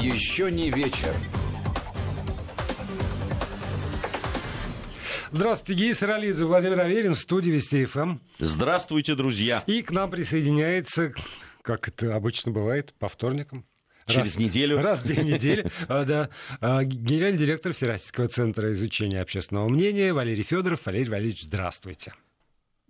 Еще не вечер. Здравствуйте, Гей Саралидзе, Владимир Аверин в студии Вести ФМ. Здравствуйте, друзья. И к нам присоединяется, как это обычно бывает, по вторникам. Через раз, неделю. Раз в две недели. А, да. А, генеральный директор Всероссийского центра изучения общественного мнения Валерий Федоров. Валерий Валерьевич, здравствуйте.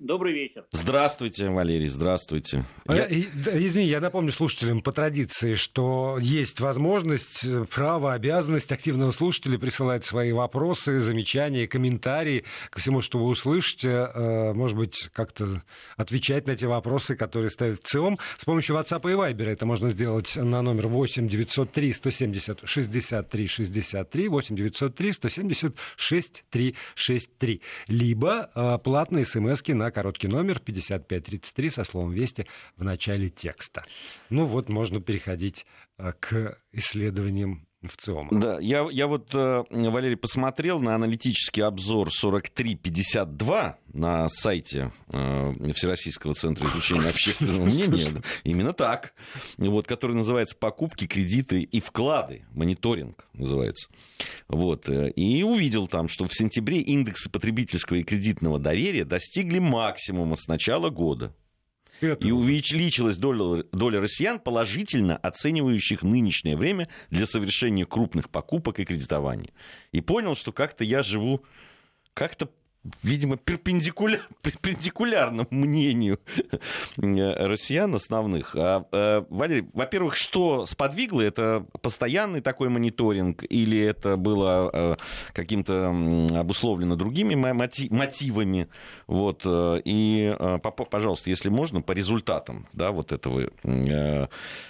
Добрый вечер. Здравствуйте, Валерий, здравствуйте. А, я... Извини, я напомню слушателям по традиции, что есть возможность, э, право, обязанность активного слушателя присылать свои вопросы, замечания, комментарии ко всему, что вы услышите. Э, может быть, как-то отвечать на те вопросы, которые ставят в ЦИОМ. С помощью WhatsApp и Viber это можно сделать на номер 8 903 170 63 63 8 903 170 63 63. Либо э, платные смс на короткий номер 5533 со словом «Вести» в начале текста. Ну вот, можно переходить э, к исследованиям в ЦИОМа. Да, я, я вот, э, Валерий, посмотрел на аналитический обзор 4352 на сайте э, Всероссийского центра изучения общественного мнения. Именно так. Вот, который называется «Покупки, кредиты и вклады». Мониторинг называется. Вот. Э, и увидел там, что в сентябре индексы потребительского и кредитного доверия достигли максимума с начала года. И увеличилась доля, доля россиян, положительно оценивающих нынешнее время для совершения крупных покупок и кредитования. И понял, что как-то я живу как-то видимо, перпендикуляр, перпендикулярно мнению россиян основных. А, а, Валерий, во-первых, что сподвигло? Это постоянный такой мониторинг или это было а, каким-то обусловлено другими мотивами? Вот, и, пожалуйста, если можно, по результатам да, вот этого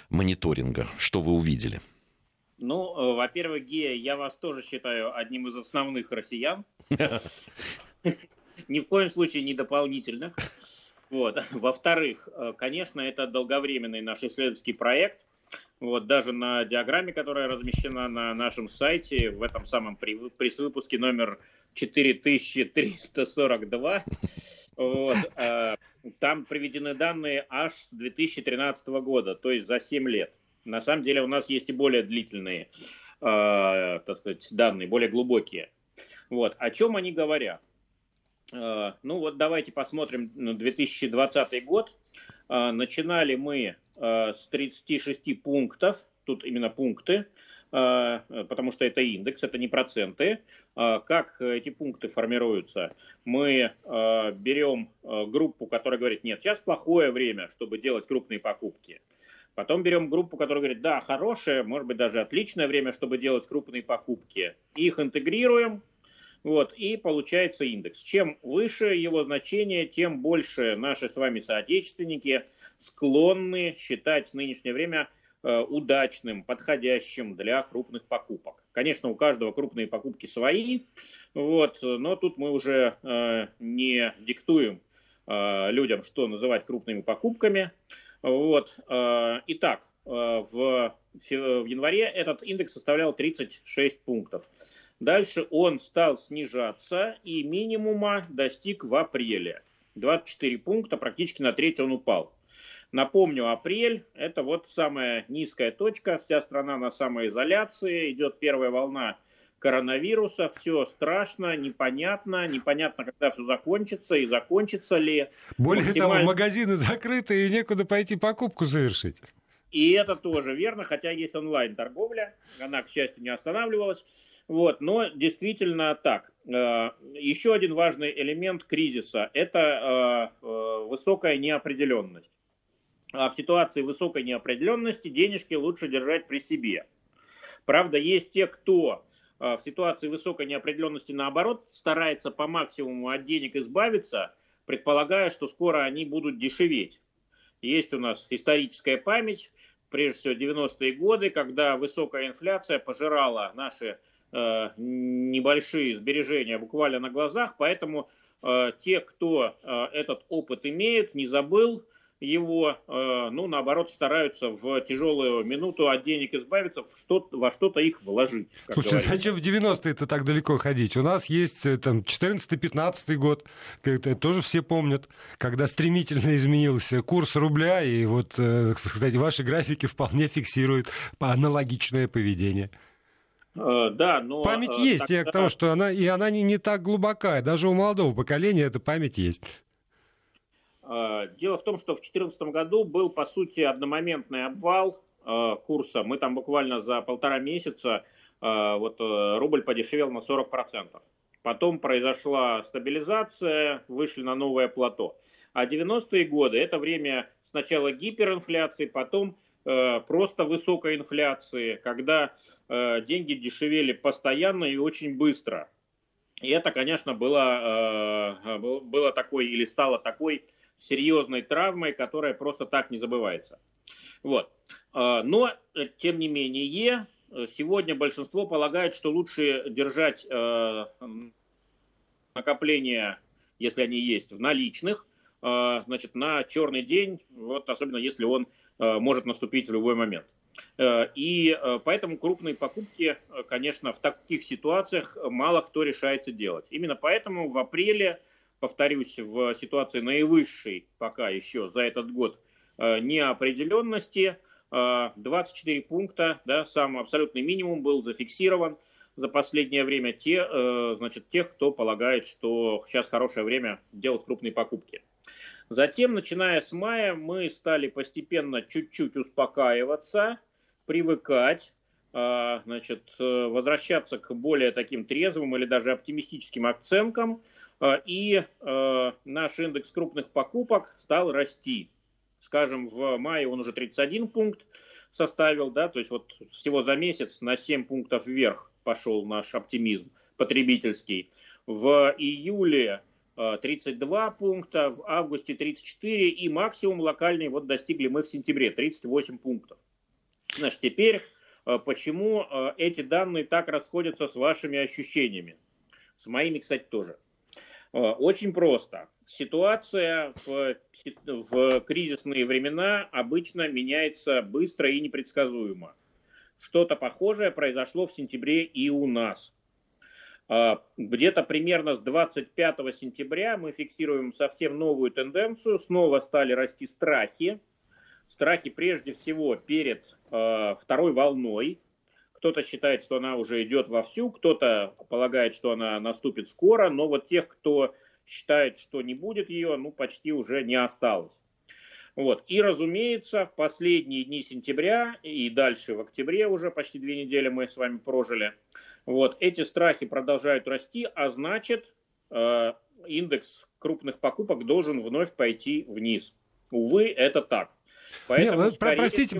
мониторинга, что вы увидели? Ну, во-первых, Гея, я вас тоже считаю одним из основных россиян. Ни в коем случае не дополнительных. Вот. Во-вторых, э, конечно, это долговременный наш исследовательский проект. Вот, даже на диаграмме, которая размещена на нашем сайте, в этом самом пресс-выпуске номер 4342, вот, э, там приведены данные аж с 2013 года, то есть за 7 лет. На самом деле у нас есть и более длительные, э, так сказать, данные, более глубокие. Вот. О чем они говорят? Э, ну вот давайте посмотрим 2020 год. Э, начинали мы э, с 36 пунктов, тут именно пункты, потому что это индекс, это не проценты. Как эти пункты формируются? Мы берем группу, которая говорит, нет, сейчас плохое время, чтобы делать крупные покупки. Потом берем группу, которая говорит, да, хорошее, может быть, даже отличное время, чтобы делать крупные покупки. Их интегрируем, вот, и получается индекс. Чем выше его значение, тем больше наши с вами соотечественники склонны считать нынешнее время э, удачным, подходящим для крупных покупок. Конечно, у каждого крупные покупки свои, вот, но тут мы уже э, не диктуем э, людям, что называть крупными покупками. Вот. Э, итак, э, в, в январе этот индекс составлял 36 пунктов. Дальше он стал снижаться и минимума достиг в апреле. 24 пункта, практически на треть он упал. Напомню, апрель – это вот самая низкая точка, вся страна на самоизоляции, идет первая волна коронавируса, все страшно, непонятно, непонятно, когда все закончится и закончится ли. Более Максималь... того, магазины закрыты и некуда пойти покупку совершить. И это тоже верно, хотя есть онлайн-торговля, она, к счастью, не останавливалась. Вот, но действительно так. Э, еще один важный элемент кризиса – это э, э, высокая неопределенность. А в ситуации высокой неопределенности денежки лучше держать при себе. Правда, есть те, кто в ситуации высокой неопределенности, наоборот, старается по максимуму от денег избавиться, предполагая, что скоро они будут дешеветь. Есть у нас историческая память, прежде всего 90-е годы, когда высокая инфляция пожирала наши э, небольшие сбережения буквально на глазах, поэтому э, те, кто э, этот опыт имеет, не забыл, его, э, ну, наоборот, стараются в тяжелую минуту от денег избавиться, в что, во что-то их вложить. Слушайте, говорится. зачем в 90-е-то так далеко ходить? У нас есть э, там 14-15 год, это тоже все помнят, когда стремительно изменился курс рубля, и вот, э, кстати, ваши графики вполне фиксируют аналогичное поведение. Да, но... Память есть, тогда... я к тому, что она, и она не, не так глубокая. Даже у молодого поколения эта память есть. Э, дело в том, что в 2014 году был, по сути, одномоментный обвал э, курса. Мы там буквально за полтора месяца э, вот, рубль подешевел на 40%. Потом произошла стабилизация, вышли на новое плато. А 90-е годы это время сначала гиперинфляции, потом просто высокой инфляции, когда деньги дешевели постоянно и очень быстро. И это, конечно, было, было такой или стало такой серьезной травмой, которая просто так не забывается. Вот. А, но, э, тем не менее, сегодня большинство полагает, что лучше держать э, накопления, если они есть, в наличных, э, значит, на черный день, вот особенно если он может наступить в любой момент. И поэтому крупные покупки, конечно, в таких ситуациях мало кто решается делать. Именно поэтому в апреле повторюсь, в ситуации наивысшей пока еще за этот год э, неопределенности. 24 э, пункта, да, самый абсолютный минимум был зафиксирован за последнее время те, э, значит, тех, кто полагает, что сейчас хорошее время делать крупные покупки. Затем, начиная с мая, мы стали постепенно чуть-чуть успокаиваться, привыкать, значит, возвращаться к более таким трезвым или даже оптимистическим оценкам. А, и э, наш индекс крупных покупок стал расти. Скажем, в мае он уже 31 пункт составил, да, то есть вот всего за месяц на 7 пунктов вверх пошел наш оптимизм потребительский. В июле 32 э, пункта, в августе 34 и максимум локальный вот достигли мы в сентябре 38 пунктов. Значит, теперь э, почему эти данные так расходятся с вашими ощущениями? С моими, кстати, тоже. Э, очень просто. Ситуация в, в кризисные времена обычно меняется быстро и непредсказуемо. Что-то похожее произошло в сентябре и у нас. Э, где-то примерно с 25 сентября мы фиксируем совсем новую тенденцию. Снова стали расти страхи. Страхи прежде всего перед э, второй волной кто-то считает, что она уже идет вовсю, кто-то полагает, что она наступит скоро, но вот тех, кто считает, что не будет ее, ну, почти уже не осталось. Вот. И, разумеется, в последние дни сентября и дальше в октябре уже почти две недели мы с вами прожили, вот, эти страхи продолжают расти, а значит, э, индекс крупных покупок должен вновь пойти вниз. Увы, это так. Поэтому, Нет, скорее... Простите,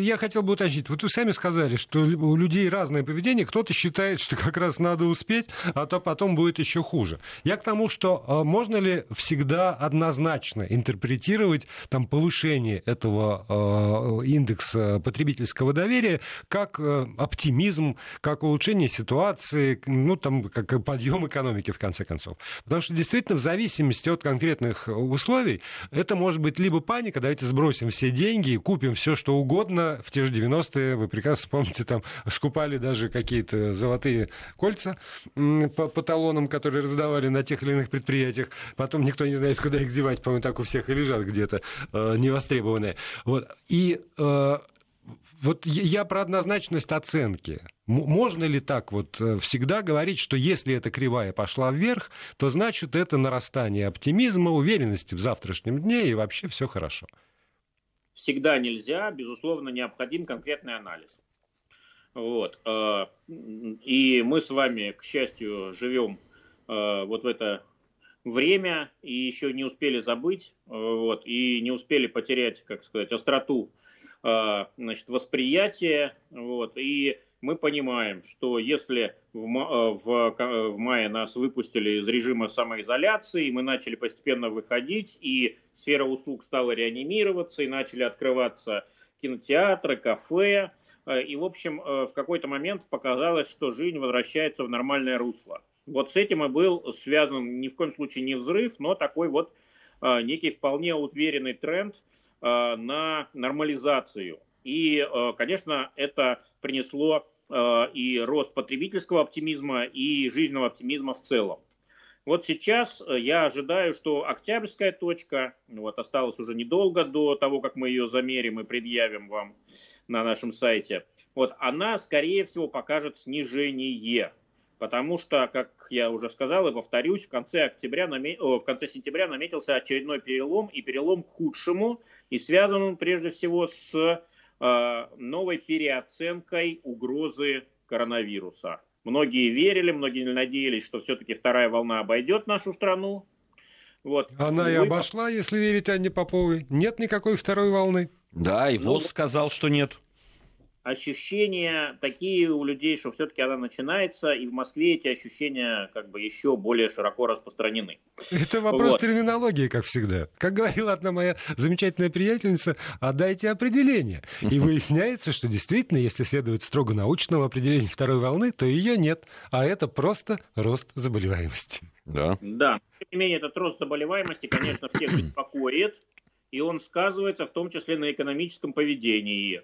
я хотел бы уточнить. Вот вы сами сказали, что у людей разное поведение. Кто-то считает, что как раз надо успеть, а то потом будет еще хуже. Я к тому, что а, можно ли всегда однозначно интерпретировать там, повышение этого э, индекса потребительского доверия как э, оптимизм, как улучшение ситуации, ну, там, как подъем экономики, в конце концов. Потому что действительно в зависимости от конкретных условий это может быть либо паника, давайте сбросим все деньги и купим все, что угодно. В те же 90-е, вы прекрасно помните, там скупали даже какие-то золотые кольца по, по талонам, которые раздавали на тех или иных предприятиях. Потом никто не знает, куда их девать. По-моему, так у всех и лежат где-то э, невостребованные. Вот. И э, вот я про однозначность оценки. Можно ли так вот э, всегда говорить, что если эта кривая пошла вверх, то значит это нарастание оптимизма, уверенности в завтрашнем дне и вообще все хорошо? Всегда нельзя, безусловно, необходим конкретный анализ. Вот. Э, и мы с вами, к счастью, живем э, вот в это время и еще не успели забыть, э, вот, и не успели потерять, как сказать, остроту значит, восприятия, вот, и мы понимаем, что если в, в, в мае нас выпустили из режима самоизоляции, мы начали постепенно выходить, и сфера услуг стала реанимироваться, и начали открываться кинотеатры, кафе, э, и, в общем, э, в какой-то момент показалось, что жизнь возвращается в нормальное русло. Вот с этим и был связан ни в коем случае не взрыв, но такой вот некий вполне уверенный тренд на нормализацию. И, конечно, это принесло и рост потребительского оптимизма, и жизненного оптимизма в целом. Вот сейчас э, я ожидаю, что октябрьская точка, вот осталось уже недолго до того, как мы ее замерим и предъявим вам на нашем сайте, вот она, скорее всего, покажет снижение. Потому что, как я уже сказал и повторюсь, в конце, октября, в конце сентября наметился очередной перелом, и перелом к худшему, и связан он прежде всего с э, новой переоценкой угрозы коронавируса. Многие верили, многие надеялись, что все-таки вторая волна обойдет нашу страну. Вот. Она Вы... и обошла, если верить Анне Поповой. Нет никакой второй волны. Да, и ВОЗ ну, сказал, что нет ощущения такие у людей, что все-таки она начинается, и в Москве эти ощущения как бы еще более широко распространены. Это вопрос вот. терминологии, как всегда. Как говорила одна моя замечательная приятельница, отдайте определение. И выясняется, что действительно, если следовать строго научному определению второй волны, то ее нет, а это просто рост заболеваемости. Да. Да. Тем не менее, этот рост заболеваемости, конечно, всех беспокоит, и он сказывается в том числе на экономическом поведении.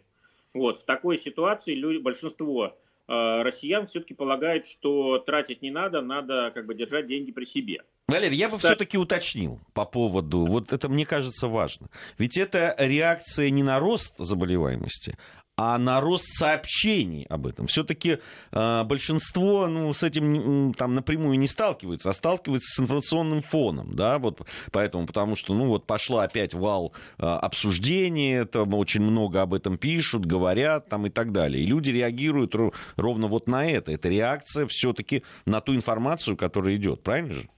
Вот, в такой ситуации люди, большинство э, россиян все-таки полагают, что тратить не надо, надо как бы держать деньги при себе. Валерий, я бы Кстати... все-таки уточнил по поводу, вот это мне кажется важно. Ведь это реакция не на рост заболеваемости, а на рост сообщений об этом. Все-таки э, большинство ну, с этим там напрямую не сталкивается, а сталкивается с информационным фоном, да, вот поэтому, потому что, ну, вот пошла опять вал э, обсуждений, там очень много об этом пишут, говорят там и так далее. И люди реагируют ровно вот на это. Это реакция все-таки на ту информацию, которая идет, правильно же?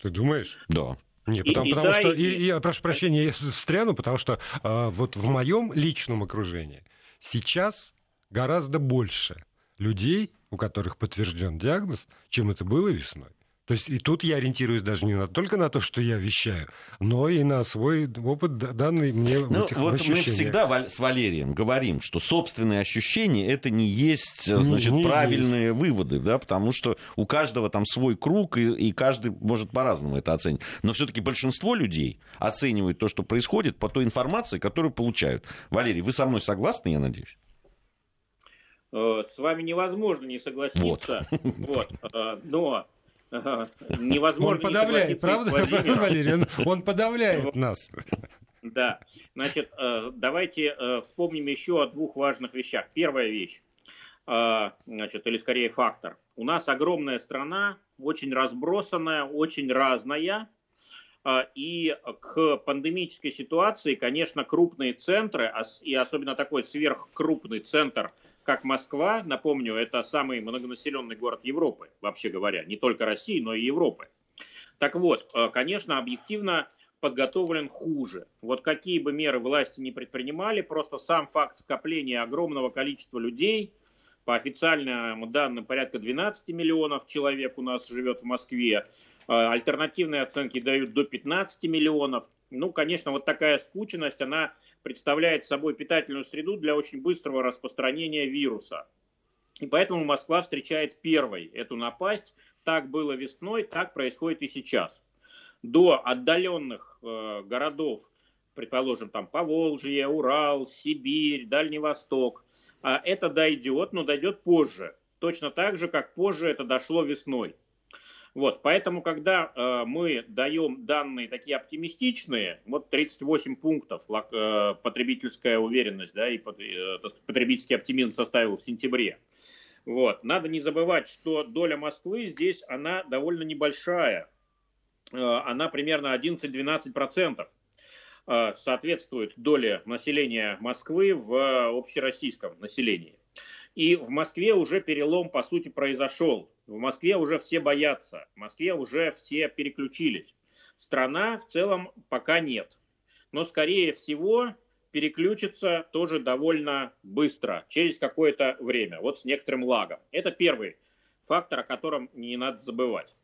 Ты думаешь? Да. Нет, потому, и, потому и, что, да, и, и, я прошу прощения, я встряну, потому что э, вот в моем личном окружении Сейчас гораздо больше людей, у которых подтвержден диагноз, чем это было весной. То есть и тут я ориентируюсь даже не на, только на то, что я вещаю, но и на свой опыт, данный мне ну, в этих вот ощущениях. Мы всегда с Валерием говорим, что собственные ощущения это не есть значит, не, не правильные есть. выводы, да, потому что у каждого там свой круг, и, и каждый может по-разному это оценить. Но все-таки большинство людей оценивают то, что происходит, по той информации, которую получают. Валерий, вы со мной согласны, я надеюсь? Э, с вами невозможно не согласиться. Вот. Вот. Э, но невозможно Он подавляет, правда, Валерий? Он подавляет нас. Да. Значит, э, давайте э, вспомним еще о двух важных вещах. Первая вещь, э, значит, или скорее фактор. У нас огромная страна, очень разбросанная, очень разная, и к пандемической ситуации, конечно, крупные центры, и особенно такой сверхкрупный центр – как Москва, напомню, это самый многонаселенный город Европы, вообще говоря, не только России, но и Европы. Так вот, э, конечно, объективно подготовлен хуже. Вот какие бы меры власти не предпринимали, просто сам факт скопления огромного количества людей, по официальным данным порядка 12 миллионов человек у нас живет в Москве, э, альтернативные оценки дают до 15 миллионов. Ну, конечно, вот такая скученность, она представляет собой питательную среду для очень быстрого распространения вируса. И поэтому Москва встречает первой эту напасть. Так было весной, так происходит и сейчас. До отдаленных э, городов, предположим, там Поволжье, Урал, Сибирь, Дальний Восток, э, это дойдет, но дойдет позже. Точно так же, как позже это дошло весной. Вот, поэтому, когда э, мы даем данные такие оптимистичные, вот 38 пунктов э, потребительская уверенность, да, и э, потребительский оптимизм составил в сентябре. Вот, надо не забывать, что доля Москвы здесь, она довольно небольшая. Э, она примерно 11-12% э, соответствует доле населения Москвы в общероссийском населении. И в Москве уже перелом, по сути, произошел. В Москве уже все боятся, в Москве уже все переключились. Страна в целом пока нет. Но, скорее всего, переключится тоже довольно быстро, через какое-то время, вот с некоторым лагом. Это первый фактор, о котором не надо забывать.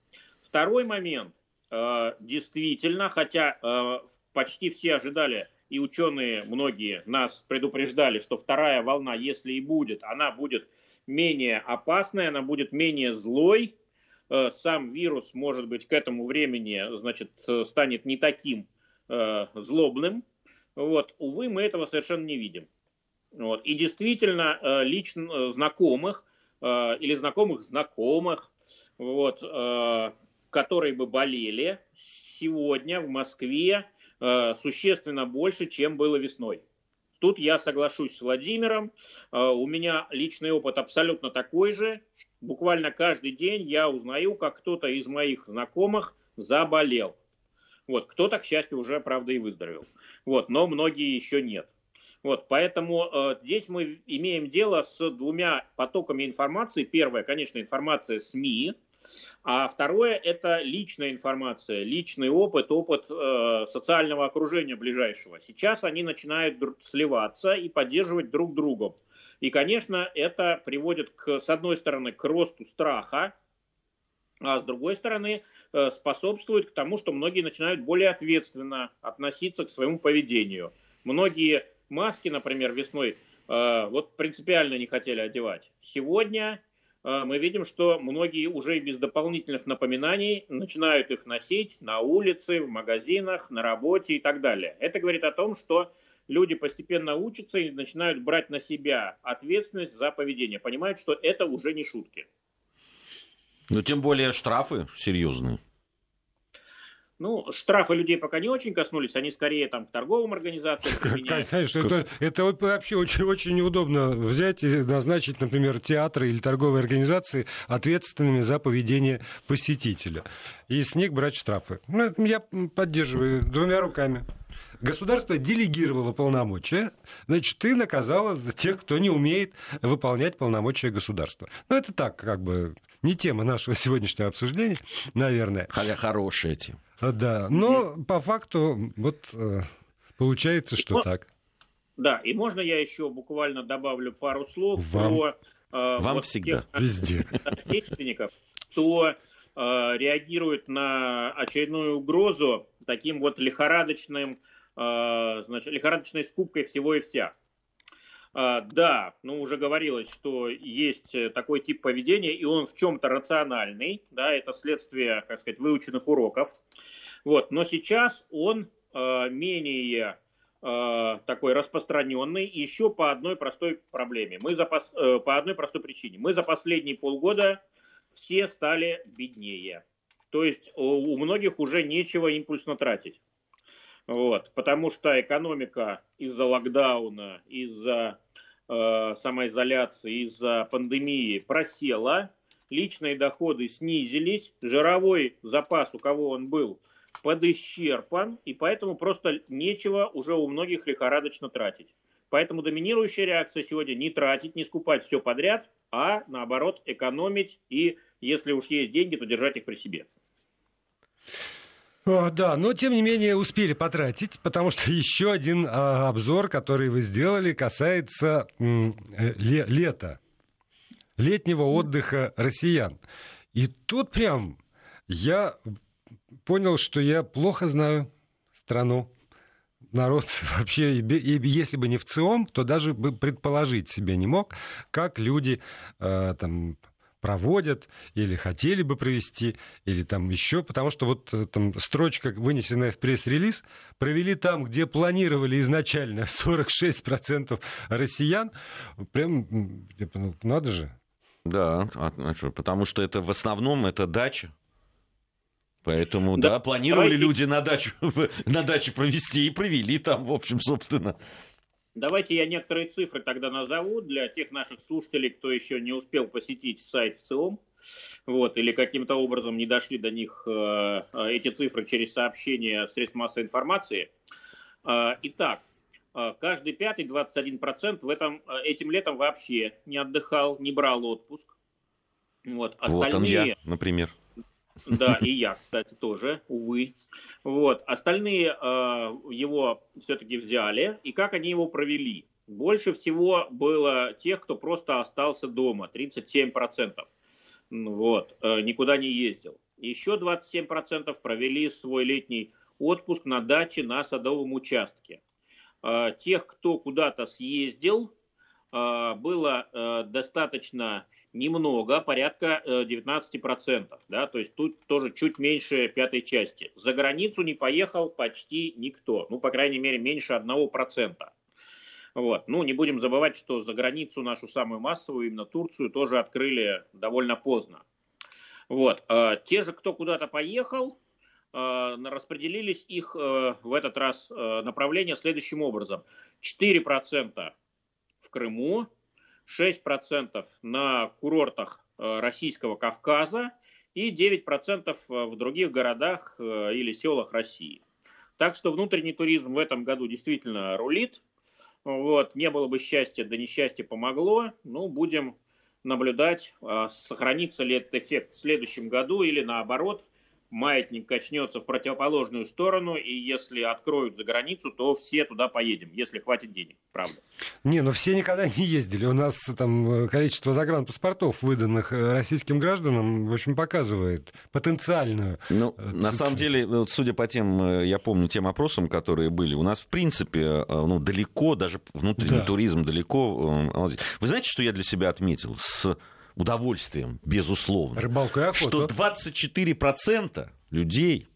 Второй момент. Э, действительно, хотя э, почти все ожидали и ученые многие нас предупреждали, что вторая волна, если и будет, она будет менее опасной, она будет менее злой. Э, сам вирус, может быть, к этому времени, значит, станет не таким э, злобным. Вот, увы, мы этого совершенно не видим. Вот. И действительно, э, лично э, знакомых э, или знакомых знакомых, вот, которые бы болели, сегодня в Москве существенно больше, чем было весной. Тут я соглашусь с Владимиром. У меня личный опыт абсолютно такой же. Буквально каждый день я узнаю, как кто-то из моих знакомых заболел. Вот, кто-то, к счастью, уже, правда, и выздоровел. Вот, но многие еще нет. Вот, поэтому э, здесь мы имеем дело с двумя потоками информации. Первое, конечно, информация СМИ, а второе – это личная информация, личный опыт, опыт э, социального окружения ближайшего. Сейчас они начинают сливаться и поддерживать друг друга. И, конечно, это приводит, к, с одной стороны, к росту страха, а с другой стороны, э, способствует к тому, что многие начинают более ответственно относиться к своему поведению. Многие маски, например, весной э, вот принципиально не хотели одевать. Сегодня мы видим, что многие уже без дополнительных напоминаний начинают их носить на улице, в магазинах, на работе и так далее. Это говорит о том, что люди постепенно учатся и начинают брать на себя ответственность за поведение, понимают, что это уже не шутки. Ну, тем более штрафы серьезные. Ну, штрафы людей пока не очень коснулись, они скорее там к торговым организациям применяют. Конечно, это, это вообще очень, очень неудобно взять и назначить, например, театры или торговые организации ответственными за поведение посетителя. И с них брать штрафы. Ну, я поддерживаю двумя руками. Государство делегировало полномочия, значит, ты наказала тех, кто не умеет выполнять полномочия государства. Ну, это так, как бы, не тема нашего сегодняшнего обсуждения, наверное. Хотя хорошая тема. Да, но по факту вот э, получается, что так. Да, и можно я еще буквально добавлю пару слов Вам, про э, Вам вот всегда. Тех, Везде. отечественников, кто э, реагирует на очередную угрозу таким вот лихорадочным, э, значит, лихорадочной скупкой всего и вся. А, да, ну уже говорилось, что есть э, такой тип поведения, и он в чем-то рациональный, да, это следствие, как сказать, выученных уроков. Вот, но сейчас он э, менее э, такой распространенный еще по одной простой проблеме. Мы за, э, по одной простой причине. Мы за последние полгода все стали беднее. То есть у многих уже нечего импульсно тратить. Вот, потому что экономика из-за локдауна, из-за э, самоизоляции, из-за пандемии просела, личные доходы снизились, жировой запас, у кого он был, подисчерпан, и поэтому просто нечего уже у многих лихорадочно тратить. Поэтому доминирующая реакция сегодня не тратить, не скупать все подряд, а наоборот экономить и, если уж есть деньги, то держать их при себе. Да, но тем не менее успели потратить, потому что еще один а, обзор, который вы сделали, касается м, э, ле- лета, летнего отдыха россиян. И тут прям я понял, что я плохо знаю страну народ вообще, и если бы не в ЦИОМ, то даже бы предположить себе не мог, как люди э, там проводят или хотели бы провести, или там еще, потому что вот э, там строчка, вынесенная в пресс-релиз, провели там, где планировали изначально 46% россиян, прям, ну, надо же. Да, а, а потому что это в основном это дача. Поэтому, да, да планировали давайте... люди на дачу, на даче провести и провели там, в общем, собственно. Давайте я некоторые цифры тогда назову для тех наших слушателей, кто еще не успел посетить сайт ВЦИОМ, вот, или каким-то образом не дошли до них э, э эти цифры через сообщения средств массовой информации. Э, итак, э, каждый пятый, 21% в этом, э, этим летом вообще не отдыхал, не брал отпуск. Вот, остальные... вот он я, например. Да, и я, кстати, тоже, увы. Вот. Остальные э, его все-таки взяли. И как они его провели? Больше всего было тех, кто просто остался дома, 37%. Вот, э, никуда не ездил. Еще 27% провели свой летний отпуск на даче на садовом участке. Э, тех, кто куда-то съездил, было достаточно немного, порядка 19%, да, то есть тут тоже чуть меньше пятой части. За границу не поехал почти никто, ну, по крайней мере, меньше 1%. Вот. Ну, не будем забывать, что за границу нашу самую массовую, именно Турцию, тоже открыли довольно поздно. Вот. А, те же, кто куда-то поехал, а, распределились их э, в этот раз э, направления следующим образом. 4% в Крыму, 6% на курортах э, Российского Кавказа и 9% в других городах или селах России. Так что внутренний туризм в этом году действительно рулит. Вот, не было бы счастья, да несчастье помогло. Ну, будем наблюдать, а, сохранится ли этот эффект в следующем году или наоборот, маятник качнется в противоположную сторону, и если откроют за границу, то все туда поедем, если хватит денег, правда. Не, но ну все никогда не ездили. У нас там количество загранпаспортов, выданных э, российским гражданам, в общем, показывает потенциальную... Ну, э, на самом деле, вот, судя по тем, э, я помню, тем опросам, которые были, у нас, в принципе, ну, далеко, даже внутренний да. туризм далеко... Вы знаете, что я для себя отметил? С удовольствием, безусловно. Рыбалку и охоту. Что 24% людей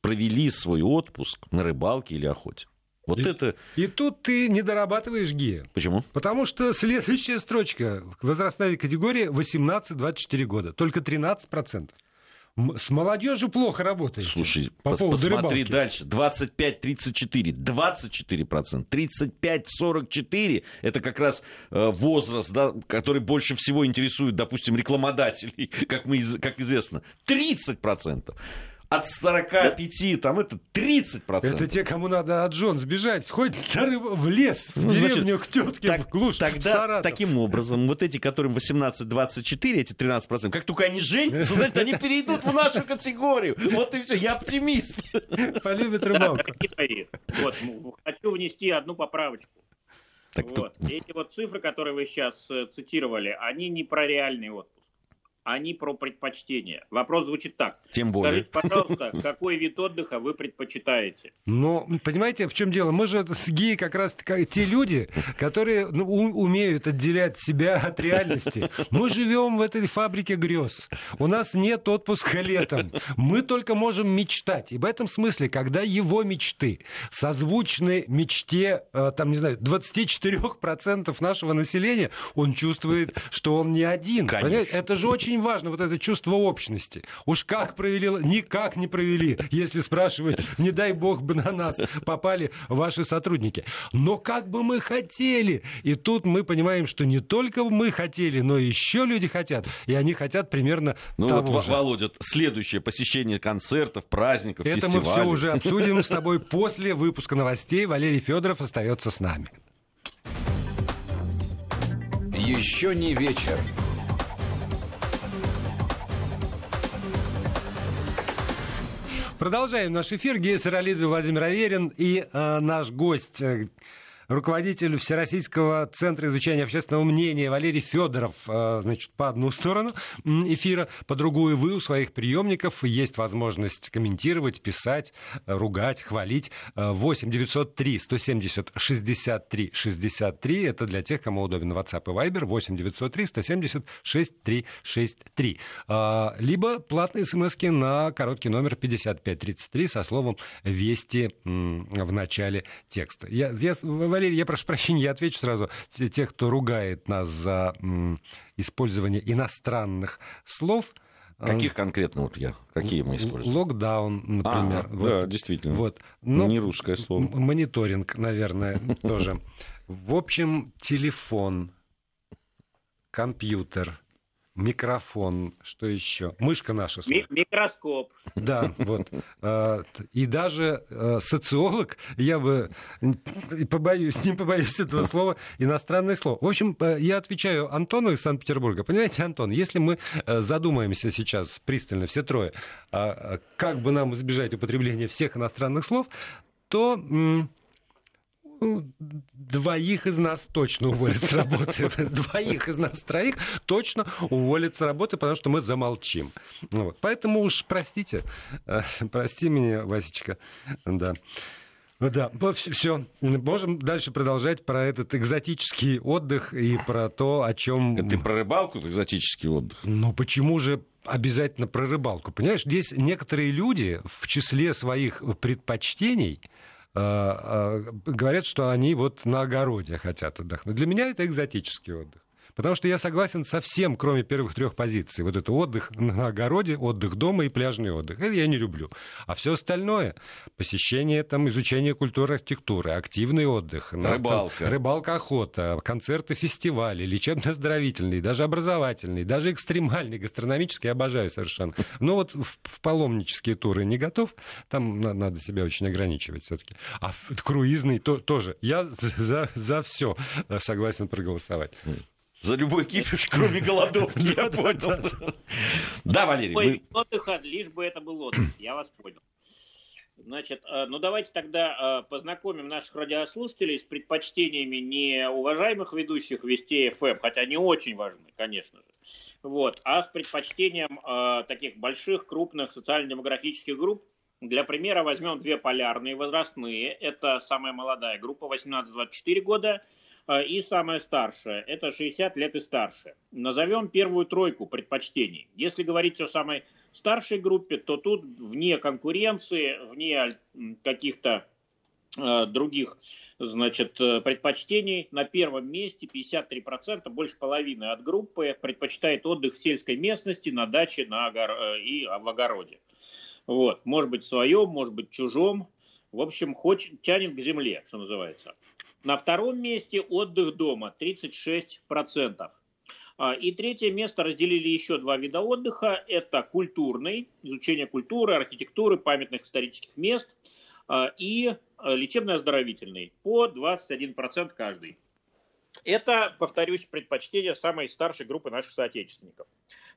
провели свой отпуск на рыбалке или охоте. Вот и, это... И тут ты не дорабатываешь ГИА. Почему? Потому что следующая строчка. Возрастная категория 18-24 года. Только 13%. С молодежью плохо работаете. Слушай, по пос посмотри рыбалки. дальше. 25-34, 24%, 35-44 это как раз э, возраст, да, который больше всего интересует, допустим, рекламодателей, как, мы, как известно. 30% от 45, там это 30%. Это те, кому надо от Джон сбежать, хоть в лес, в ну, деревню значит, к тетке, так, в глушь, Тогда в Саратов. таким образом, вот эти, которым 18-24, эти 13%, как только они женятся, значит, они перейдут в нашу категорию. Вот и все, я оптимист. Полюбит рыбалку. Вот, хочу внести одну поправочку. Так вот. Тут... Эти вот цифры, которые вы сейчас э, цитировали, они не про реальный отпуск а не про предпочтение. Вопрос звучит так. Тем более. Скажите, пожалуйста, какой вид отдыха вы предпочитаете? Ну, понимаете, в чем дело? Мы же с Гией как раз те люди, которые ну, умеют отделять себя от реальности. Мы живем в этой фабрике грез. У нас нет отпуска летом. Мы только можем мечтать. И в этом смысле, когда его мечты созвучны мечте, э, там, не знаю, 24% нашего населения, он чувствует, что он не один. Это же очень очень важно вот это чувство общности. Уж как провели, никак не провели, если спрашивать, не дай бог бы на нас попали ваши сотрудники. Но как бы мы хотели. И тут мы понимаем, что не только мы хотели, но еще люди хотят. И они хотят примерно ну того вот, же. Володя, следующее посещение концертов, праздников, Это фестивалей. мы все уже обсудим с тобой после выпуска новостей. Валерий Федоров остается с нами. Еще не вечер. Продолжаем наш эфир. Гея Саралидзе, Владимир Аверин и э, наш гость э, руководитель Всероссийского центра изучения общественного мнения Валерий Федоров, э, значит, по одну сторону эфира, по другую вы у своих приемников есть возможность комментировать, писать, ругать, хвалить. 8 903 170 63 63. Это для тех, кому удобен WhatsApp и Viber. 8 903 170 6363. Либо платные смс на короткий номер 5533 со словом «Вести» в начале текста. Я, я Валерий, я прошу прощения, я отвечу сразу. Тех, кто ругает нас за использование иностранных слов, Каких конкретно вот я? Какие мы используем? Локдаун, например. А, вот. Да, действительно. Вот. Но Не русское слово. Мониторинг, наверное, тоже. В общем, телефон, компьютер, микрофон, что еще? Мышка наша. Ми- микроскоп. Да, вот. А, и даже э, социолог, я бы побоюсь, не побоюсь этого слова, иностранное слово. В общем, э, я отвечаю Антону из Санкт-Петербурга. Понимаете, Антон, если мы э, задумаемся сейчас пристально, все трое, а, как бы нам избежать употребления всех иностранных слов, то ну, двоих из нас точно уволят с работы. Двоих из нас троих точно уволят с работы, потому что мы замолчим. Вот. Поэтому уж простите, э, прости меня, Васечка, да. Да, все. Можем дальше продолжать про этот экзотический отдых и про то, о чем... Ты про рыбалку, экзотический отдых? Ну почему же обязательно про рыбалку? Понимаешь, здесь некоторые люди в числе своих предпочтений э, э, говорят, что они вот на огороде хотят отдохнуть. Для меня это экзотический отдых. Потому что я согласен со всем, кроме первых трех позиций. Вот это отдых на огороде, отдых дома и пляжный отдых. Это я не люблю. А все остальное, посещение, там, изучение культуры, архитектуры, активный отдых. Рыбалка. Рыбалка, охота, концерты, фестивали, лечебно-оздоровительные, даже образовательные, даже экстремальные, гастрономические, обожаю совершенно. Но вот в, в паломнические туры не готов, там надо себя очень ограничивать все-таки. А круизный то, тоже. Я за, за все согласен проголосовать. За любой кипиш, кроме голодовки, я понял. Да, Валерий. Отдыха, лишь бы это был отдых, я вас понял. Значит, э, ну давайте тогда э, познакомим наших радиослушателей с предпочтениями не уважаемых ведущих Вести ФМ, хотя они очень важны, конечно же, вот, а с предпочтением э, таких больших, крупных социально-демографических групп. Для примера возьмем две полярные возрастные. Это самая молодая группа, 18-24 года, а, и самое старшее, это 60 лет и старше. Назовем первую тройку предпочтений. Если говорить о самой старшей группе, то тут вне конкуренции, вне каких-то а, других значит, э, предпочтений. На первом месте 53%, больше половины от группы предпочитает отдых в сельской местности, на даче на огор... Э, и в огороде. Вот. Может быть, своем, может быть, чужом. В общем, хочет, тянет к земле, что называется. На втором месте отдых дома 36%. А, и третье место разделили еще два вида отдыха. Это культурный, изучение культуры, архитектуры, памятных исторических мест а, и а, лечебно-оздоровительный по 21% каждый. Это, повторюсь, предпочтение самой старшей группы наших соотечественников.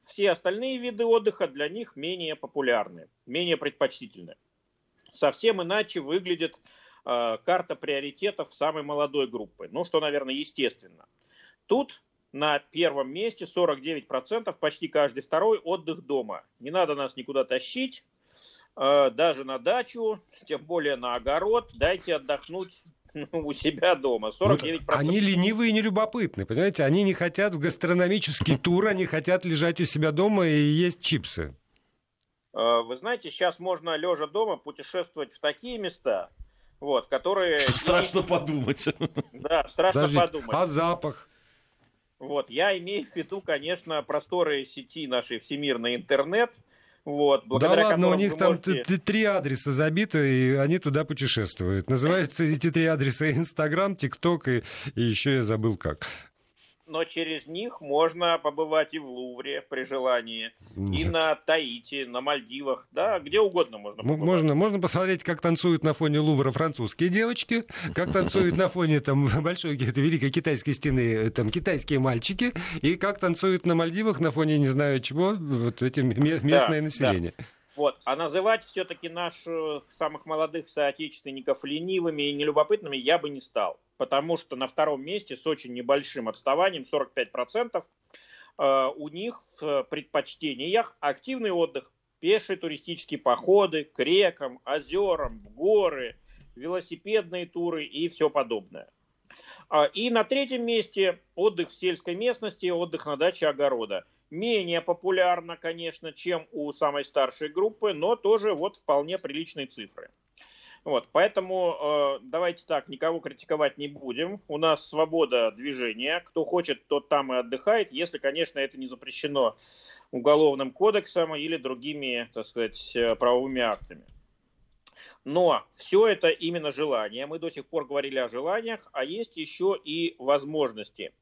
Все остальные виды отдыха для них менее популярны, менее предпочтительны. Совсем иначе выглядит Э, карта приоритетов самой молодой группы. Ну, что, наверное, естественно. Тут на первом месте 49%, почти каждый второй отдых дома. Не надо нас никуда тащить, э, даже на дачу, тем более на огород. Дайте отдохнуть у себя дома. 49%. Вот они ленивые и нелюбопытны, понимаете? Они не хотят в гастрономический тур, они хотят лежать у себя дома и есть чипсы. Э, вы знаете, сейчас можно лежа дома путешествовать в такие места, вот, которые... Страшно и... подумать. Да, страшно Подождите, подумать. А запах? Вот, я имею в виду, конечно, просторы сети нашей всемирный интернет, вот, да ладно, у них там можете... три адреса забиты, и они туда путешествуют. Называются эти три адреса Инстаграм, ТикТок и, и еще я забыл как но через них можно побывать и в Лувре при желании, Нет. и на Таити, на Мальдивах, да, где угодно можно побывать. Можно, можно посмотреть, как танцуют на фоне Лувра французские девочки, как танцуют на фоне там большой великой китайской стены там китайские мальчики, и как танцуют на Мальдивах на фоне не знаю чего вот эти местное население. Да. Вот. А называть все-таки наших самых молодых соотечественников ленивыми и нелюбопытными я бы не стал. Потому что на втором месте с очень небольшим отставанием, 45%, э, у них в предпочтениях активный отдых, пешие туристические походы к рекам, озерам, в горы, велосипедные туры и все подобное. А, и на третьем месте отдых в сельской местности, отдых на даче огорода. Менее популярно, конечно, чем у самой старшей группы, но тоже вот вполне приличные цифры. Вот, поэтому э, давайте так, никого критиковать не будем. У нас свобода движения. Кто хочет, тот там и отдыхает, если, конечно, это не запрещено уголовным кодексом или другими, так сказать, э, правовыми актами. Но все это именно желание. Мы до сих пор говорили о желаниях, а есть еще и возможности.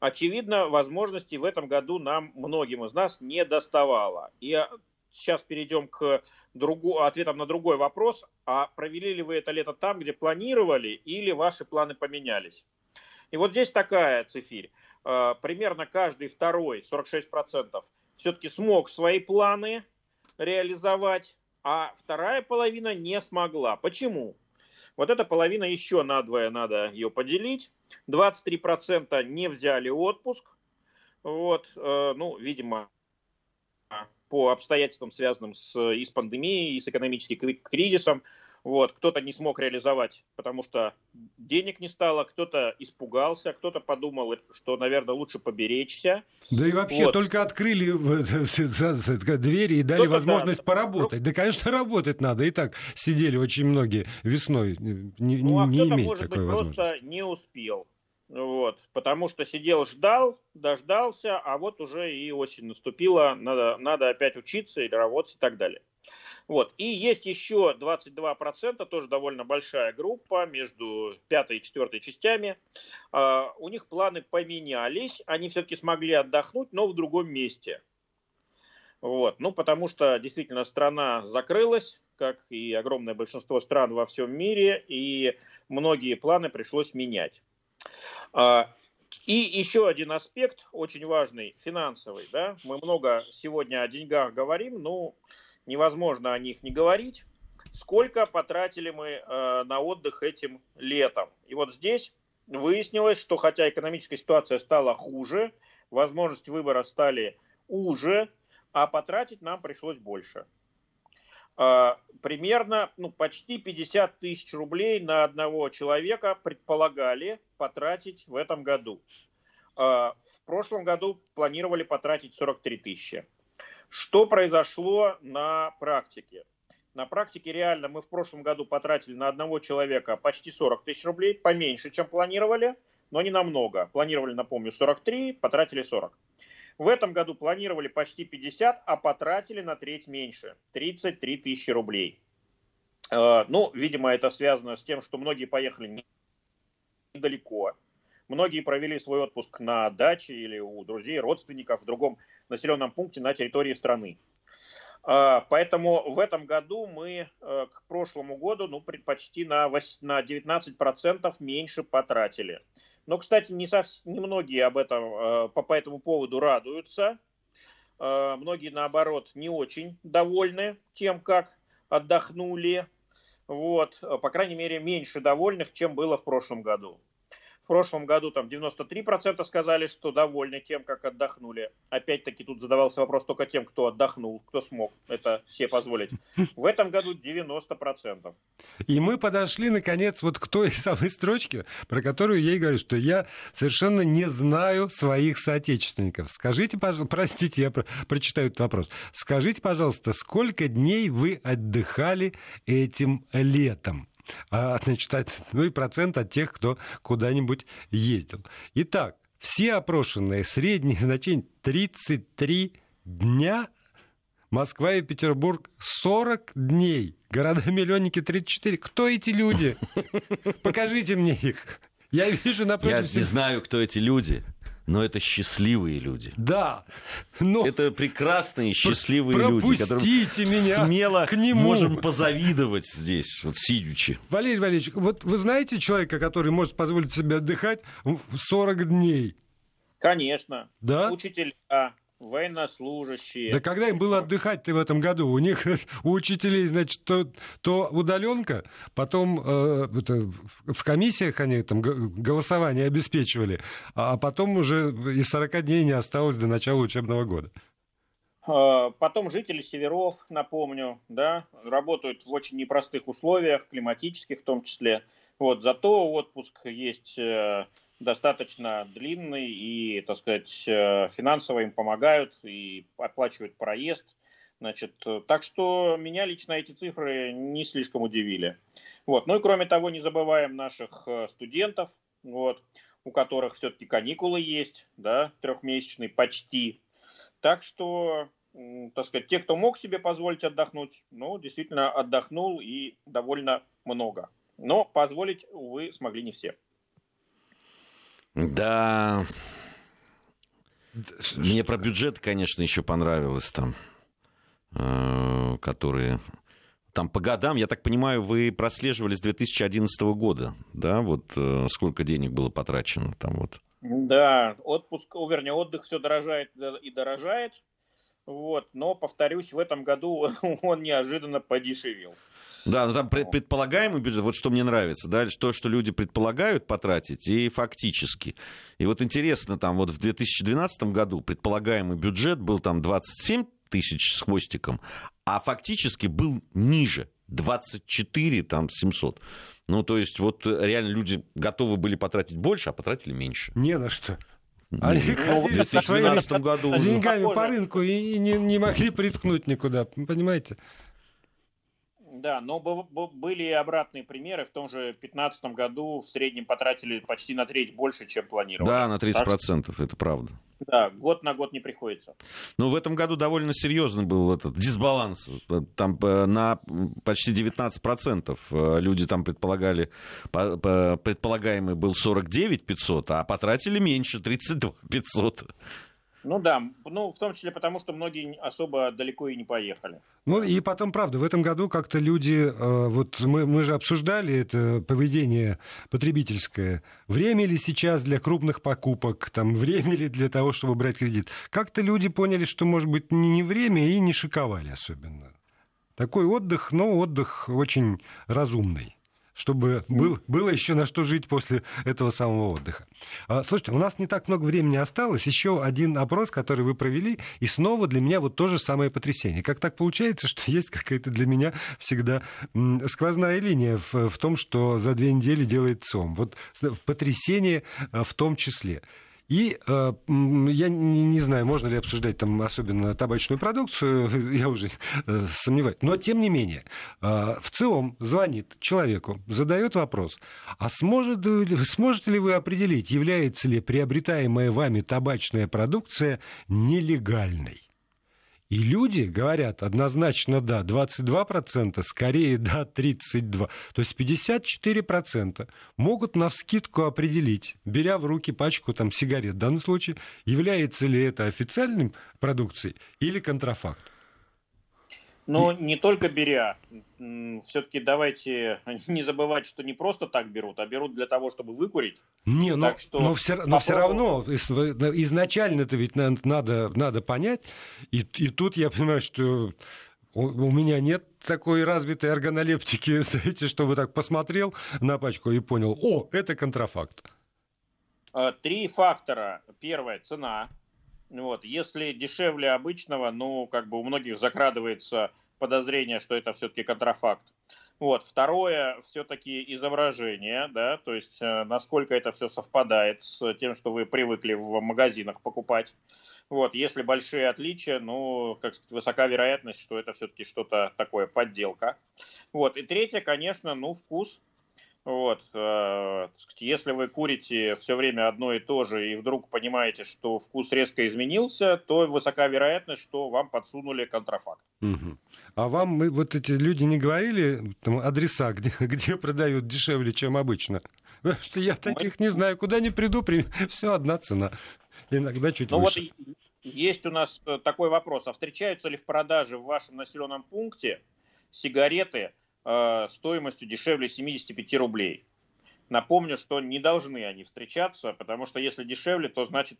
Очевидно, возможностей в этом году нам, многим из нас, не доставало. И сейчас перейдем к другу, ответам на другой вопрос. А провели ли вы это лето там, где планировали, или ваши планы поменялись? И вот здесь такая цифирь. А, примерно каждый второй, 46%, все-таки смог свои планы реализовать, а вторая половина не смогла. Почему? Вот эта половина еще надвое надо ее поделить. 23% не взяли отпуск. Вот, э, ну, видимо, по обстоятельствам, связанным с, и с пандемией, и с экономическим кризисом. Вот, кто-то не смог реализовать, потому что денег не стало, кто-то испугался, кто-то подумал, что, наверное, лучше поберечься. Да и вообще Вот. только открыли двери и дали возможность да. поработать. Да, конечно, работать надо. И так сидели очень многие весной, не, Ну, а не имея может быть, такой возможности. просто не успел. Вот, потому что сидел, ждал, дождался, а вот уже и осень наступила, надо, надо опять учиться или работать и так далее. Вот. И есть еще 22%, тоже довольно большая группа между пятой и четвертой частями. А, у них планы поменялись, они все-таки смогли отдохнуть, но в другом месте. Вот. Ну, потому что действительно страна закрылась, как и огромное большинство стран во всем мире, и многие планы пришлось менять. А, И еще один аспект, очень важный, финансовый. Да? Мы много сегодня о деньгах говорим, но невозможно о них не говорить. Сколько потратили мы э, на отдых этим летом? И вот здесь выяснилось, что хотя экономическая ситуация стала хуже, возможности выбора стали уже, а потратить нам пришлось больше. А, примерно, ну, почти 50 тысяч рублей на одного человека предполагали потратить в этом году. А, в прошлом году планировали потратить 43 тысячи. Что произошло на практике? На практике реально мы в прошлом году потратили на одного человека почти 40 тысяч рублей, поменьше, чем планировали, но не намного. Планировали, напомню, 43, потратили 40. В этом году планировали почти 50, а потратили на треть меньше. 33 тысячи рублей. Э, Ну, видимо, это связано с тем, что многие поехали недалеко. Многие провели свой отпуск на даче или у друзей, родственников в другом населенном пункте на территории страны. Э, Поэтому в этом году мы э, к прошлому году ну, почти на, вось- на 19% меньше потратили. Но, кстати, не, совс- не многие об этом э, по, по этому поводу радуются. Э, Многие, наоборот, не очень довольны тем, как отдохнули. Вот. По крайней мере, меньше довольных, чем было в прошлом году. В прошлом году там 93% сказали, что довольны тем, как отдохнули. Опять-таки тут задавался вопрос только тем, кто отдохнул, кто смог это себе позволить. В этом году 90%. И мы подошли, наконец, вот к той самой строчке, про которую я и говорю, что я совершенно не знаю своих соотечественников. Скажите, пожалуйста, простите, я про- прочитаю этот вопрос. Скажите, пожалуйста, сколько дней вы отдыхали этим летом? А, значит, от- ну и процент от тех, кто куда-нибудь ездил. Итак, все опрошенные среднее значение 33 дня Москва и Петербург 40 дней. Города-миллионники 34. Кто эти люди? Покажите мне их. Я вижу Я напротив не себя- знаю, кто эти люди, но это счастливые люди. Да. Но Это прекрасные, счастливые люди, которым пропустите меня смело к нему. можем позавидовать здесь, вот сидячи. Валерий Валерьевич, вот вы знаете человека, который может позволить себе отдыхать в 40 дней? Конечно. Да? Учителя, военнослужащие. Да когда им было отдыхать-то в этом году? У них, у учителей, значит, то, то удаленка, потом э, это, в- комиссиях они там голосование обеспечивали, а потом уже и 40 дней не осталось до начала учебного года. Э, Потом жители северов, напомню, да, работают в очень непростых условиях, климатических в том числе. Вот, зато отпуск есть э, достаточно длинный и, так сказать, э, финансово им помогают и оплачивают проезд. Значит, э, так что меня лично эти цифры не слишком удивили. Вот. Ну и кроме того, не забываем наших э, студентов, вот, у которых все-таки каникулы есть, да, трехмесячные почти. Так что, так сказать, те, кто мог себе позволить отдохнуть, ну, действительно отдохнул и довольно много. Но позволить, увы, смогли не все. Да, мне про бюджет, конечно, еще понравилось там, э, которые... Там по годам, я так понимаю, вы прослеживали с 2011 года, да, вот э, сколько денег было потрачено там вот. Да, отпуск, вернее, отдых все дорожает и дорожает. Вот, но, повторюсь, в этом году он неожиданно подешевел. Да, ну там пред- предполагаемый бюджет, вот что мне нравится, да, то, что люди предполагают потратить, и фактически. И вот интересно, там вот в 2012 году предполагаемый бюджет был там 27 тысяч с хвостиком, а фактически был ниже, 24 там 700. Ну, то есть, вот реально люди готовы были потратить больше, а потратили меньше. Не на что. Они ну, ходили в 2012 году. деньгами по рынку и не, не могли приткнуть никуда, понимаете? Да, но были и обратные примеры. В том же 2015 году в среднем потратили почти на треть больше, чем планировали. Да, на 30%, так, это правда. Да, год на год не приходится. Ну, в этом году довольно серьезный был этот дисбаланс. Там э, на почти 19% э, люди там предполагали, предполагаемый был 49 500, а потратили меньше, 32 500. Ну да, ну в том числе потому, что многие особо далеко и не поехали. Ну и потом, правда, в этом году как-то люди, э, вот мы, мы же обсуждали это поведение потребительское. Время ли сейчас для крупных покупок, там, время ли для того, чтобы брать кредит? Как-то люди поняли, что, может быть, не время и не шиковали особенно. Такой отдых, но отдых очень разумный чтобы был, было еще на что жить после этого самого отдыха. А, слушайте, у нас не так много времени осталось. Еще один опрос, который вы провели, и снова для меня вот то же самое потрясение. Как так получается, что есть какая-то для меня всегда сквозная линия в, в том, что за две недели делает ЦОМ. Вот потрясение а, в том числе. И э, я не, не знаю, можно ли обсуждать там особенно табачную продукцию, я уже э, сомневаюсь. Но тем не менее, э, в целом звонит человеку, задает вопрос, а сможет, сможете ли вы определить, является ли приобретаемая вами табачная продукция нелегальной? И люди говорят однозначно да, 22%, скорее да, 32%. То есть 54% могут на вскидку определить, беря в руки пачку там, сигарет, в данном случае, является ли это официальным продукцией или контрафакт. Но не только беря. Все-таки давайте не забывать, что не просто так берут, а берут для того, чтобы выкурить. Не, но, что но, все, но все равно изначально это ведь надо, надо понять. И, и тут я понимаю, что у меня нет такой развитой органолептики, знаете, чтобы так посмотрел на пачку и понял, о, это контрафакт. А, три фактора. Первое – цена. Вот. Если дешевле обычного, ну, как бы у многих закрадывается подозрение, что это все-таки контрафакт. Вот. Второе, все-таки изображение, да, то есть э, насколько это все совпадает с тем, что вы привыкли в магазинах покупать. Вот. Если большие отличия, ну, как сказать, высока вероятность, что это все-таки что-то такое, подделка. Вот. И третье, конечно, ну, вкус. Вот, э, если вы курите все время одно и то же и вдруг понимаете, что вкус резко изменился, то высока вероятность, что вам подсунули контрафакт. Угу. А вам мы, вот эти люди не говорили там, адреса, где, где продают дешевле, чем обычно? Потому что я таких мы... не знаю, куда ни приду, при... все одна цена. Иногда чуть ну выше. Вот есть у нас э, такой вопрос, а встречаются ли в продаже в вашем населенном пункте сигареты, стоимостью дешевле 75 рублей. Напомню, что не должны они встречаться, потому что если дешевле, то значит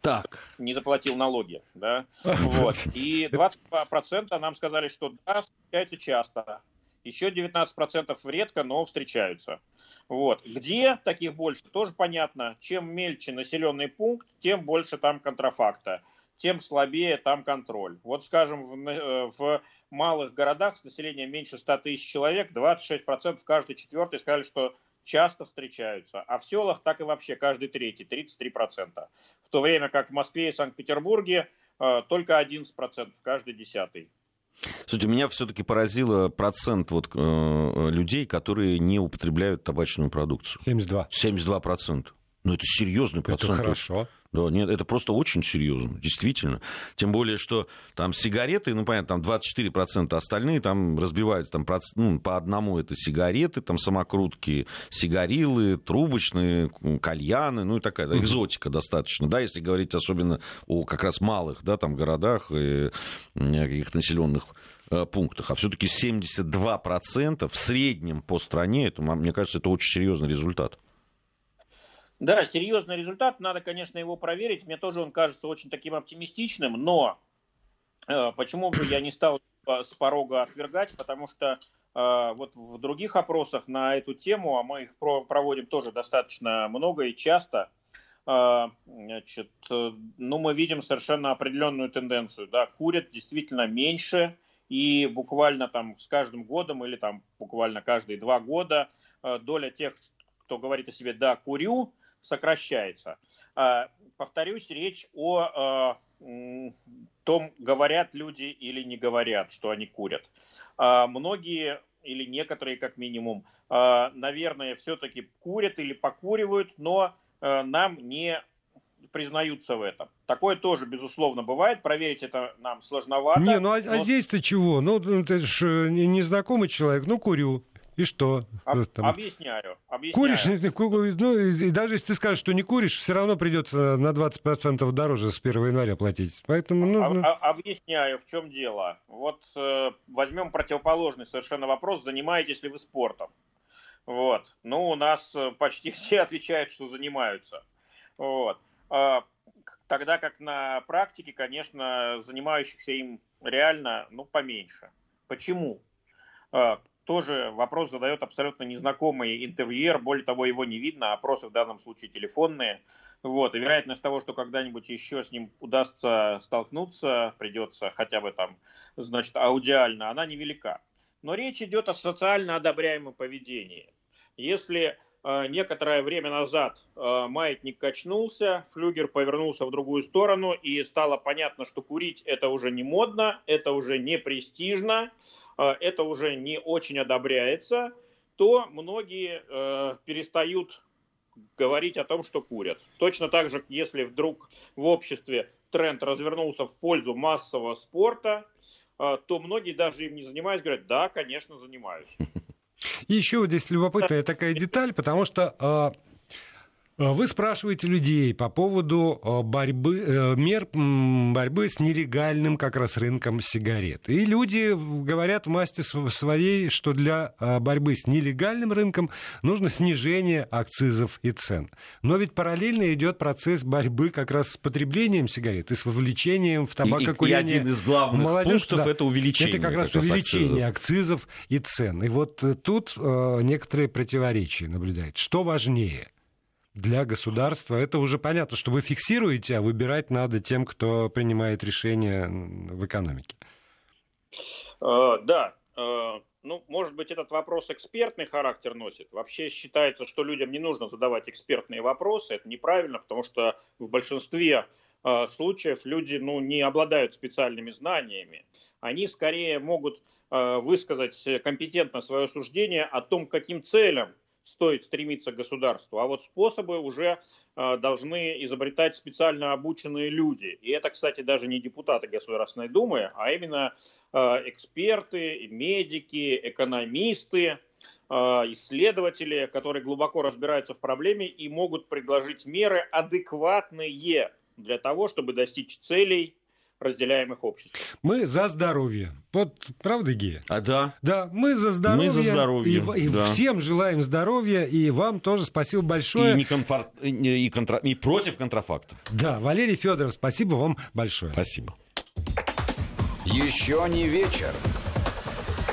так. не заплатил налоги. Да? Вот. И 22% нам сказали, что да, встречаются часто. Еще 19% редко, но встречаются. Вот. Где таких больше, тоже понятно. Чем мельче населенный пункт, тем больше там контрафакта тем слабее там контроль. Вот, скажем, в, э, в малых городах с населением меньше 100 тысяч человек 26% каждый четвертый сказали, что часто встречаются. А в селах так и вообще каждый третий, 33%. В то время как в Москве и Санкт-Петербурге э, только 11%, каждый десятый. Слушайте, меня все-таки поразило процент вот, э, людей, которые не употребляют табачную продукцию. 72. 72%. Ну, это серьезный процент. Это хорошо. Да, нет, это просто очень серьезно, действительно. Тем более, что там сигареты, ну, понятно, там 24%, остальные там разбиваются там, ну, по одному. Это сигареты, там самокрутки, сигарилы, трубочные, кальяны, ну, и такая да, экзотика достаточно, да, если говорить особенно о как раз малых, да, там городах и каких-то населенных э, пунктах, а все-таки 72% в среднем по стране, это, мне кажется, это очень серьезный результат. Да, серьезный результат, надо, конечно, его проверить. Мне тоже он кажется очень таким оптимистичным, но э, почему бы я не стал с порога отвергать, потому что э, вот в других опросах на эту тему, а мы их проводим тоже достаточно много и часто, э, значит, э, ну, мы видим совершенно определенную тенденцию. Да, курят действительно меньше, и буквально там с каждым годом или там буквально каждые два года доля тех, кто говорит о себе «да, курю», сокращается. Повторюсь, речь о том, говорят люди или не говорят, что они курят. Многие или некоторые как минимум, наверное, все-таки курят или покуривают, но нам не признаются в этом. Такое тоже, безусловно, бывает. Проверить это нам сложновато. Не, ну а, а но... а здесь-то чего? Ну, ты же незнакомый человек, ну, курю. И что? Об, там... Объясняю, объясняю. Куришь, ну, и даже если ты скажешь, что не куришь, все равно придется на 20% дороже с 1 января платить. Поэтому, ну, ну... Объясняю, в чем дело. Вот э, возьмем противоположный совершенно вопрос, занимаетесь ли вы спортом. Вот. Ну, у нас э, почти все отвечают, что занимаются. Вот. А, тогда как на практике, конечно, занимающихся им реально, ну, поменьше. Почему? А, тоже вопрос задает абсолютно незнакомый интервьюер, более того, его не видно, опросы в данном случае телефонные. Вот, и вероятность того, что когда-нибудь еще с ним удастся столкнуться, придется хотя бы там, значит, аудиально, она невелика. Но речь идет о социально одобряемом поведении. Если э, некоторое время назад э, маятник качнулся, флюгер повернулся в другую сторону, и стало понятно, что курить это уже не модно, это уже не престижно, это уже не очень одобряется, то многие перестают говорить о том, что курят. Точно так же, если вдруг в обществе тренд развернулся в пользу массового спорта, то многие даже им не занимаясь говорят, да, конечно, занимаюсь. И еще вот здесь любопытная такая деталь, потому что вы спрашиваете людей по поводу а, борьбы, э, мер борьбы с нелегальным как раз рынком сигарет. И люди говорят в масти своей, что для борьбы с нелегальным рынком нужно снижение акцизов и цен. Но ведь параллельно идет процесс борьбы как раз с потреблением сигарет и с вовлечением в табакокурение. И, и один из главных Молодежь, пунктов да, это увеличение. Это как раз как увеличение акцизов. акцизов и цен. И вот э, тут э, некоторые противоречия наблюдаются. Что важнее – для государства. Это уже понятно, что вы фиксируете, а выбирать надо тем, кто принимает решения в экономике. Э, да, э, ну, может быть, этот вопрос экспертный характер носит. Вообще считается, что людям не нужно задавать экспертные вопросы. Это неправильно, потому что в большинстве э, случаев люди ну, не обладают специальными знаниями. Они скорее могут высказать компетентно свое суждение о том, каким целям стоит стремиться государству, а вот способы уже э, должны изобретать специально обученные люди. И это, кстати, даже не депутаты Государственной Думы, а именно э, эксперты, медики, экономисты, э, исследователи, которые глубоко разбираются в проблеме и могут предложить меры адекватные для того, чтобы достичь целей разделяемых обществ. Мы за здоровье. Вот правда, Гея? А да. Да, мы за здоровье. Мы за здоровье. И, и да. всем желаем здоровья, и вам тоже спасибо большое. И, не конфор... и, контра... и против контрафакта. Да, Валерий Федоров, спасибо вам большое. Спасибо. Еще не вечер.